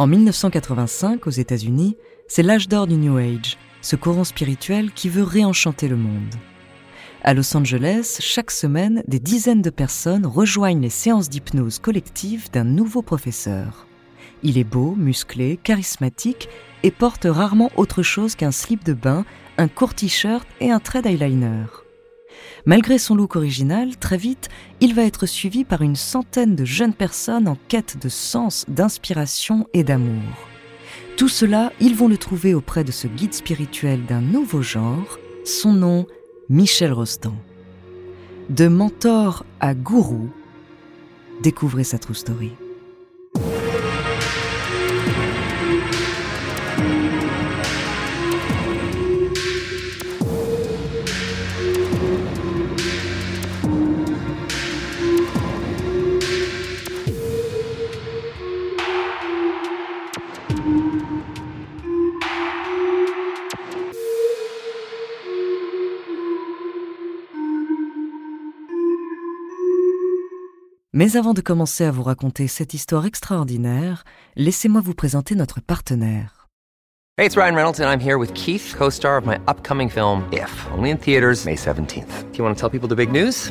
En 1985, aux États-Unis, c'est l'âge d'or du New Age, ce courant spirituel qui veut réenchanter le monde. À Los Angeles, chaque semaine, des dizaines de personnes rejoignent les séances d'hypnose collective d'un nouveau professeur. Il est beau, musclé, charismatique et porte rarement autre chose qu'un slip de bain, un court t-shirt et un trait d'eyeliner. Malgré son look original, très vite, il va être suivi par une centaine de jeunes personnes en quête de sens, d'inspiration et d'amour. Tout cela, ils vont le trouver auprès de ce guide spirituel d'un nouveau genre. Son nom, Michel Rostand. De mentor à gourou, découvrez sa true story. Mais avant de commencer à vous raconter cette histoire extraordinaire, laissez-moi vous présenter notre partenaire. Hey, it's Ryan Reynolds and I'm here with Keith, co-star of my upcoming film If, only in theaters May 17th. Do you want to tell people the big news?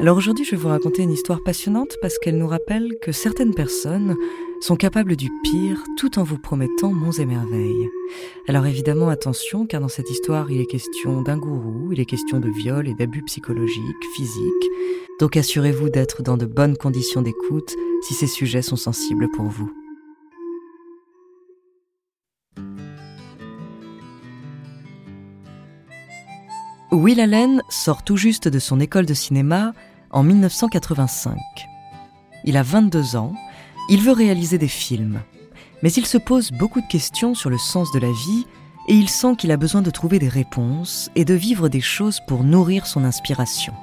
Alors aujourd'hui, je vais vous raconter une histoire passionnante parce qu'elle nous rappelle que certaines personnes sont capables du pire tout en vous promettant monts et merveilles. Alors évidemment, attention, car dans cette histoire, il est question d'un gourou, il est question de viol et d'abus psychologiques, physiques. Donc assurez-vous d'être dans de bonnes conditions d'écoute si ces sujets sont sensibles pour vous. Will Allen sort tout juste de son école de cinéma en 1985. Il a 22 ans, il veut réaliser des films, mais il se pose beaucoup de questions sur le sens de la vie et il sent qu'il a besoin de trouver des réponses et de vivre des choses pour nourrir son inspiration.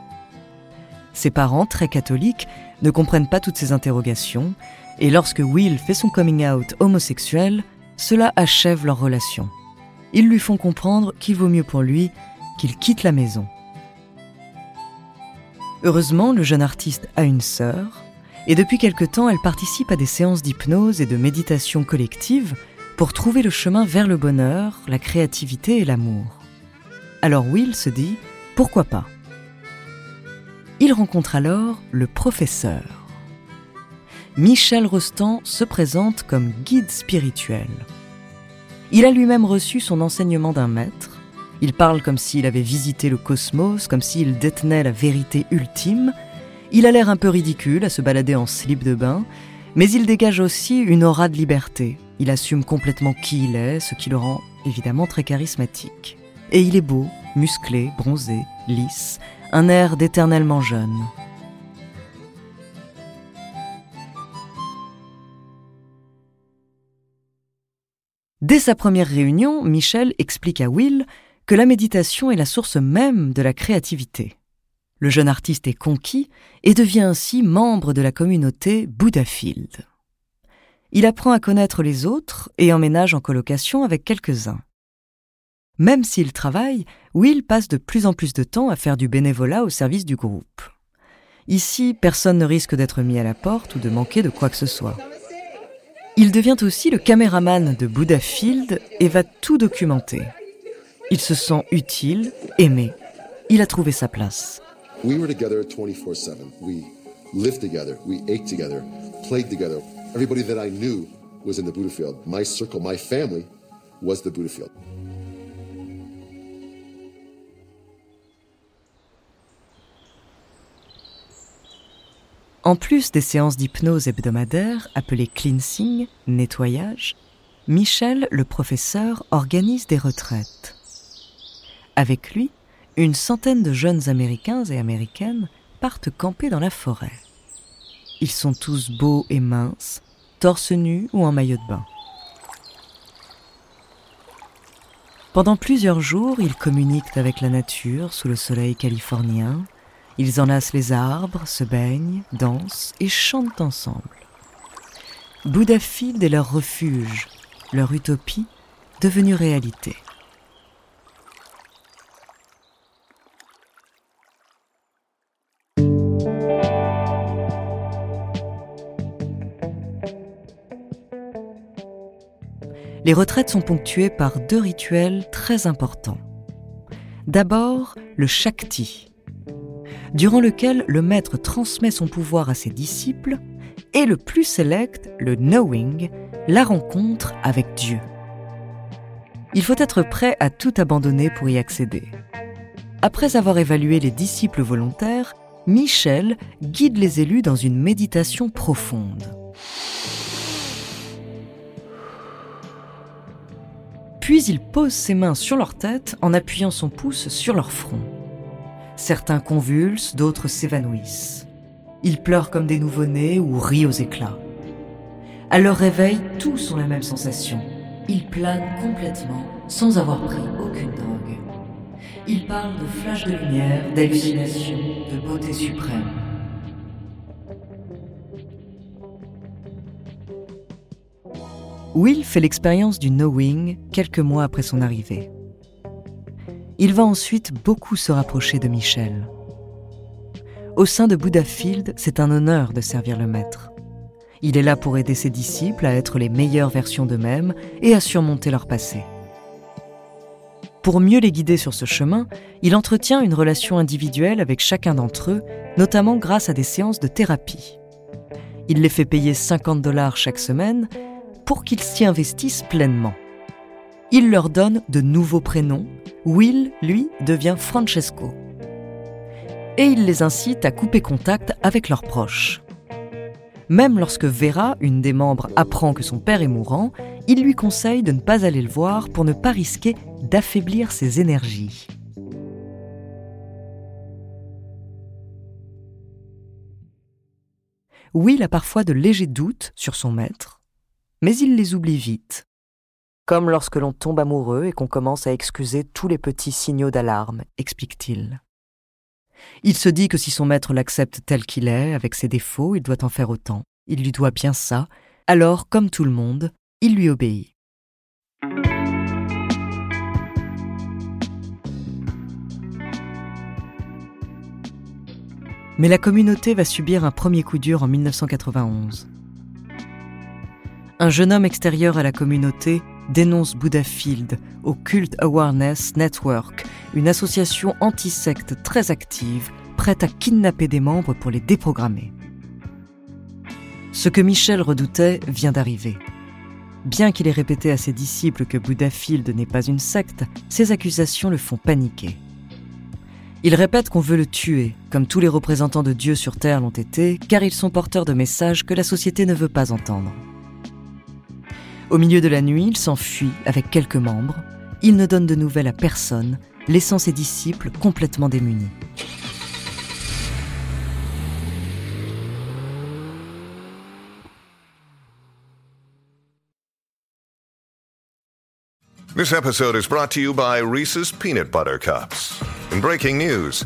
Ses parents, très catholiques, ne comprennent pas toutes ces interrogations, et lorsque Will fait son coming out homosexuel, cela achève leur relation. Ils lui font comprendre qu'il vaut mieux pour lui quitte la maison. Heureusement, le jeune artiste a une sœur, et depuis quelque temps, elle participe à des séances d'hypnose et de méditation collective pour trouver le chemin vers le bonheur, la créativité et l'amour. Alors Will se dit, pourquoi pas? Il rencontre alors le professeur. Michel Rostand se présente comme guide spirituel. Il a lui-même reçu son enseignement d'un maître, il parle comme s'il avait visité le cosmos, comme s'il détenait la vérité ultime. Il a l'air un peu ridicule à se balader en slip de bain, mais il dégage aussi une aura de liberté. Il assume complètement qui il est, ce qui le rend évidemment très charismatique. Et il est beau, musclé, bronzé, lisse, un air d'éternellement jeune. Dès sa première réunion, Michel explique à Will que la méditation est la source même de la créativité. Le jeune artiste est conquis et devient ainsi membre de la communauté Buddhafield. Il apprend à connaître les autres et emménage en colocation avec quelques-uns. Même s'il travaille, Will passe de plus en plus de temps à faire du bénévolat au service du groupe. Ici, personne ne risque d'être mis à la porte ou de manquer de quoi que ce soit. Il devient aussi le caméraman de Buddhafield et va tout documenter. Il se sent utile, aimé. Il a trouvé sa place. We were together 24/7. We lived together, we ate together, played together. Everybody that I knew was in the Buddha field. My circle, my family was the Buddha field. En plus des séances d'hypnose hebdomadaires appelées cleansing, nettoyage, Michel, le professeur, organise des retraites. Avec lui, une centaine de jeunes Américains et Américaines partent camper dans la forêt. Ils sont tous beaux et minces, torse nu ou en maillot de bain. Pendant plusieurs jours, ils communiquent avec la nature sous le soleil californien, ils enlacent les arbres, se baignent, dansent et chantent ensemble. Buddhafield est leur refuge, leur utopie devenue réalité. Les retraites sont ponctuées par deux rituels très importants. D'abord, le Shakti, durant lequel le maître transmet son pouvoir à ses disciples, et le plus sélect, le Knowing, la rencontre avec Dieu. Il faut être prêt à tout abandonner pour y accéder. Après avoir évalué les disciples volontaires, Michel guide les élus dans une méditation profonde. Puis il pose ses mains sur leur tête en appuyant son pouce sur leur front. Certains convulsent, d'autres s'évanouissent. Ils pleurent comme des nouveau-nés ou rient aux éclats. À leur réveil, tous ont la même sensation. Ils planent complètement sans avoir pris aucune drogue. Ils parlent de flashs de lumière, d'hallucinations, de beauté suprême. Will fait l'expérience du knowing quelques mois après son arrivée. Il va ensuite beaucoup se rapprocher de Michel. Au sein de Buddha Field, c'est un honneur de servir le maître. Il est là pour aider ses disciples à être les meilleures versions d'eux-mêmes et à surmonter leur passé. Pour mieux les guider sur ce chemin, il entretient une relation individuelle avec chacun d'entre eux, notamment grâce à des séances de thérapie. Il les fait payer 50 dollars chaque semaine pour qu'ils s'y investissent pleinement. Il leur donne de nouveaux prénoms. Will, lui, devient Francesco. Et il les incite à couper contact avec leurs proches. Même lorsque Vera, une des membres, apprend que son père est mourant, il lui conseille de ne pas aller le voir pour ne pas risquer d'affaiblir ses énergies. Will a parfois de légers doutes sur son maître, mais il les oublie vite. Comme lorsque l'on tombe amoureux et qu'on commence à excuser tous les petits signaux d'alarme, explique-t-il. Il se dit que si son maître l'accepte tel qu'il est, avec ses défauts, il doit en faire autant. Il lui doit bien ça. Alors, comme tout le monde, il lui obéit. Mais la communauté va subir un premier coup dur en 1991 un jeune homme extérieur à la communauté dénonce Buddha Field au Cult Awareness Network, une association anti-secte très active, prête à kidnapper des membres pour les déprogrammer. Ce que Michel redoutait vient d'arriver. Bien qu'il ait répété à ses disciples que Buddha Field n'est pas une secte, ces accusations le font paniquer. Il répète qu'on veut le tuer, comme tous les représentants de Dieu sur Terre l'ont été, car ils sont porteurs de messages que la société ne veut pas entendre. Au milieu de la nuit, il s'enfuit avec quelques membres. Il ne donne de nouvelles à personne, laissant ses disciples complètement démunis. This episode is brought to you by Reese's Peanut Butter Cups. In breaking news,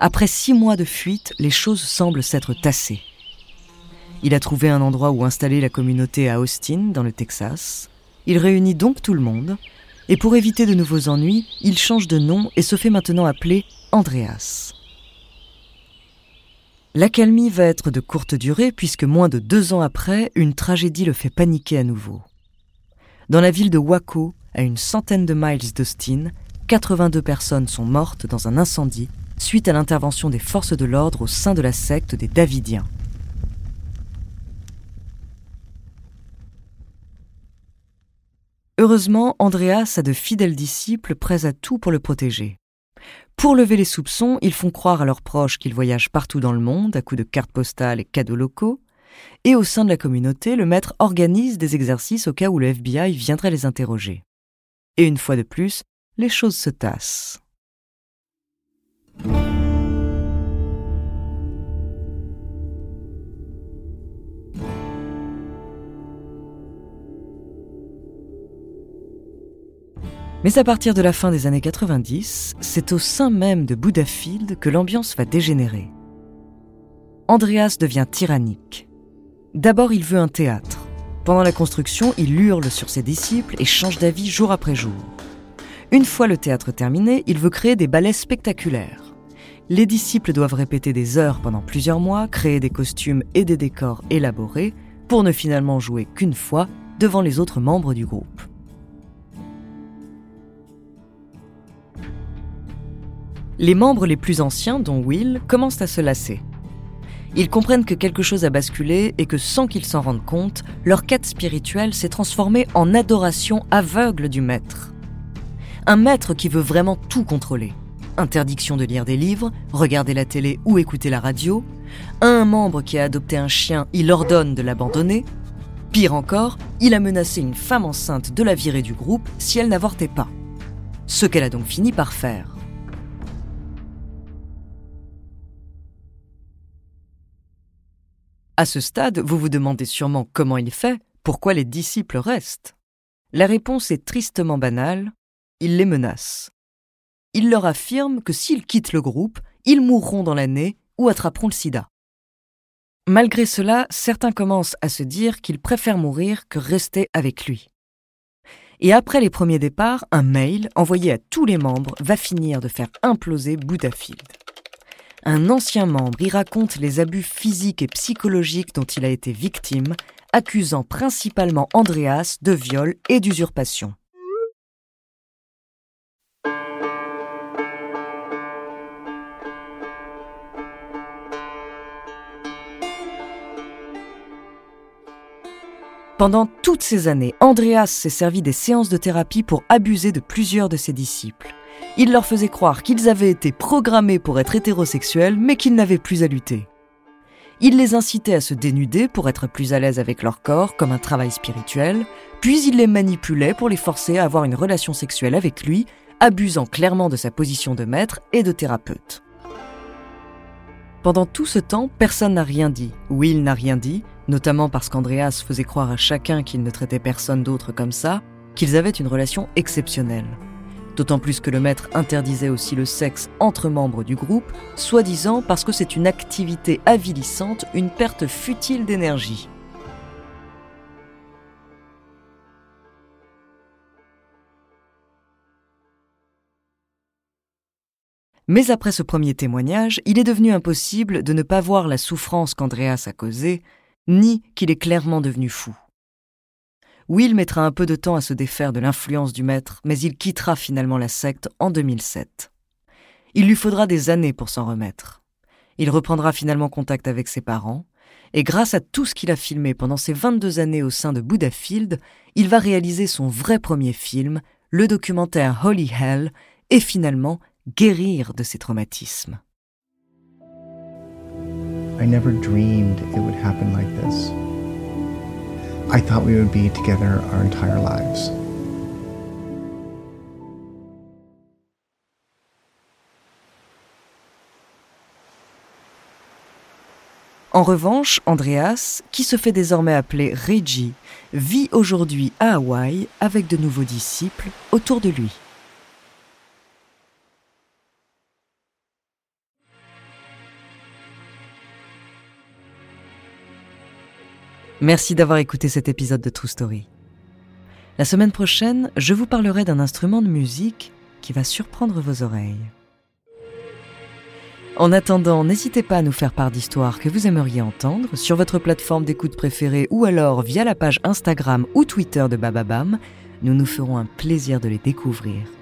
Après six mois de fuite, les choses semblent s'être tassées. Il a trouvé un endroit où installer la communauté à Austin, dans le Texas. Il réunit donc tout le monde, et pour éviter de nouveaux ennuis, il change de nom et se fait maintenant appeler Andreas. L'accalmie va être de courte durée puisque moins de deux ans après, une tragédie le fait paniquer à nouveau. Dans la ville de Waco, à une centaine de miles d'Austin, 82 personnes sont mortes dans un incendie suite à l'intervention des forces de l'ordre au sein de la secte des Davidiens. Heureusement, Andreas a de fidèles disciples prêts à tout pour le protéger. Pour lever les soupçons, ils font croire à leurs proches qu'ils voyagent partout dans le monde à coups de cartes postales et cadeaux locaux, et au sein de la communauté, le maître organise des exercices au cas où le FBI viendrait les interroger. Et une fois de plus, les choses se tassent. Mais à partir de la fin des années 90, c'est au sein même de Buddhafield que l'ambiance va dégénérer. Andreas devient tyrannique. D'abord, il veut un théâtre. Pendant la construction, il hurle sur ses disciples et change d'avis jour après jour. Une fois le théâtre terminé, il veut créer des ballets spectaculaires. Les disciples doivent répéter des heures pendant plusieurs mois, créer des costumes et des décors élaborés, pour ne finalement jouer qu'une fois devant les autres membres du groupe. Les membres les plus anciens, dont Will, commencent à se lasser. Ils comprennent que quelque chose a basculé et que sans qu'ils s'en rendent compte, leur quête spirituelle s'est transformée en adoration aveugle du maître. Un maître qui veut vraiment tout contrôler. Interdiction de lire des livres, regarder la télé ou écouter la radio. un membre qui a adopté un chien, il ordonne de l'abandonner. Pire encore, il a menacé une femme enceinte de la virer du groupe si elle n'avortait pas. Ce qu'elle a donc fini par faire. À ce stade, vous vous demandez sûrement comment il fait, pourquoi les disciples restent. La réponse est tristement banale, il les menace. Il leur affirme que s'ils quittent le groupe, ils mourront dans l'année ou attraperont le sida. Malgré cela, certains commencent à se dire qu'ils préfèrent mourir que rester avec lui. Et après les premiers départs, un mail envoyé à tous les membres va finir de faire imploser Buddhafield. Un ancien membre y raconte les abus physiques et psychologiques dont il a été victime, accusant principalement Andreas de viol et d'usurpation. Pendant toutes ces années, Andreas s'est servi des séances de thérapie pour abuser de plusieurs de ses disciples. Il leur faisait croire qu'ils avaient été programmés pour être hétérosexuels, mais qu'ils n'avaient plus à lutter. Il les incitait à se dénuder pour être plus à l'aise avec leur corps, comme un travail spirituel, puis il les manipulait pour les forcer à avoir une relation sexuelle avec lui, abusant clairement de sa position de maître et de thérapeute. Pendant tout ce temps, personne n'a rien dit. Will n'a rien dit, notamment parce qu'Andreas faisait croire à chacun qu'il ne traitait personne d'autre comme ça, qu'ils avaient une relation exceptionnelle. D'autant plus que le maître interdisait aussi le sexe entre membres du groupe, soi-disant parce que c'est une activité avilissante, une perte futile d'énergie. Mais après ce premier témoignage, il est devenu impossible de ne pas voir la souffrance qu'Andreas a causée, ni qu'il est clairement devenu fou. Will mettra un peu de temps à se défaire de l'influence du maître, mais il quittera finalement la secte en 2007. Il lui faudra des années pour s'en remettre. Il reprendra finalement contact avec ses parents, et grâce à tout ce qu'il a filmé pendant ses 22 années au sein de Buddhafield, il va réaliser son vrai premier film, le documentaire Holy Hell et finalement guérir de ses traumatismes. I never dreamed it would happen like this. I thought we would be together our entire lives. En revanche, Andreas, qui se fait désormais appeler Reggie, vit aujourd'hui à Hawaï avec de nouveaux disciples autour de lui. Merci d'avoir écouté cet épisode de True Story. La semaine prochaine, je vous parlerai d'un instrument de musique qui va surprendre vos oreilles. En attendant, n'hésitez pas à nous faire part d'histoires que vous aimeriez entendre sur votre plateforme d'écoute préférée ou alors via la page Instagram ou Twitter de Bababam. Nous nous ferons un plaisir de les découvrir.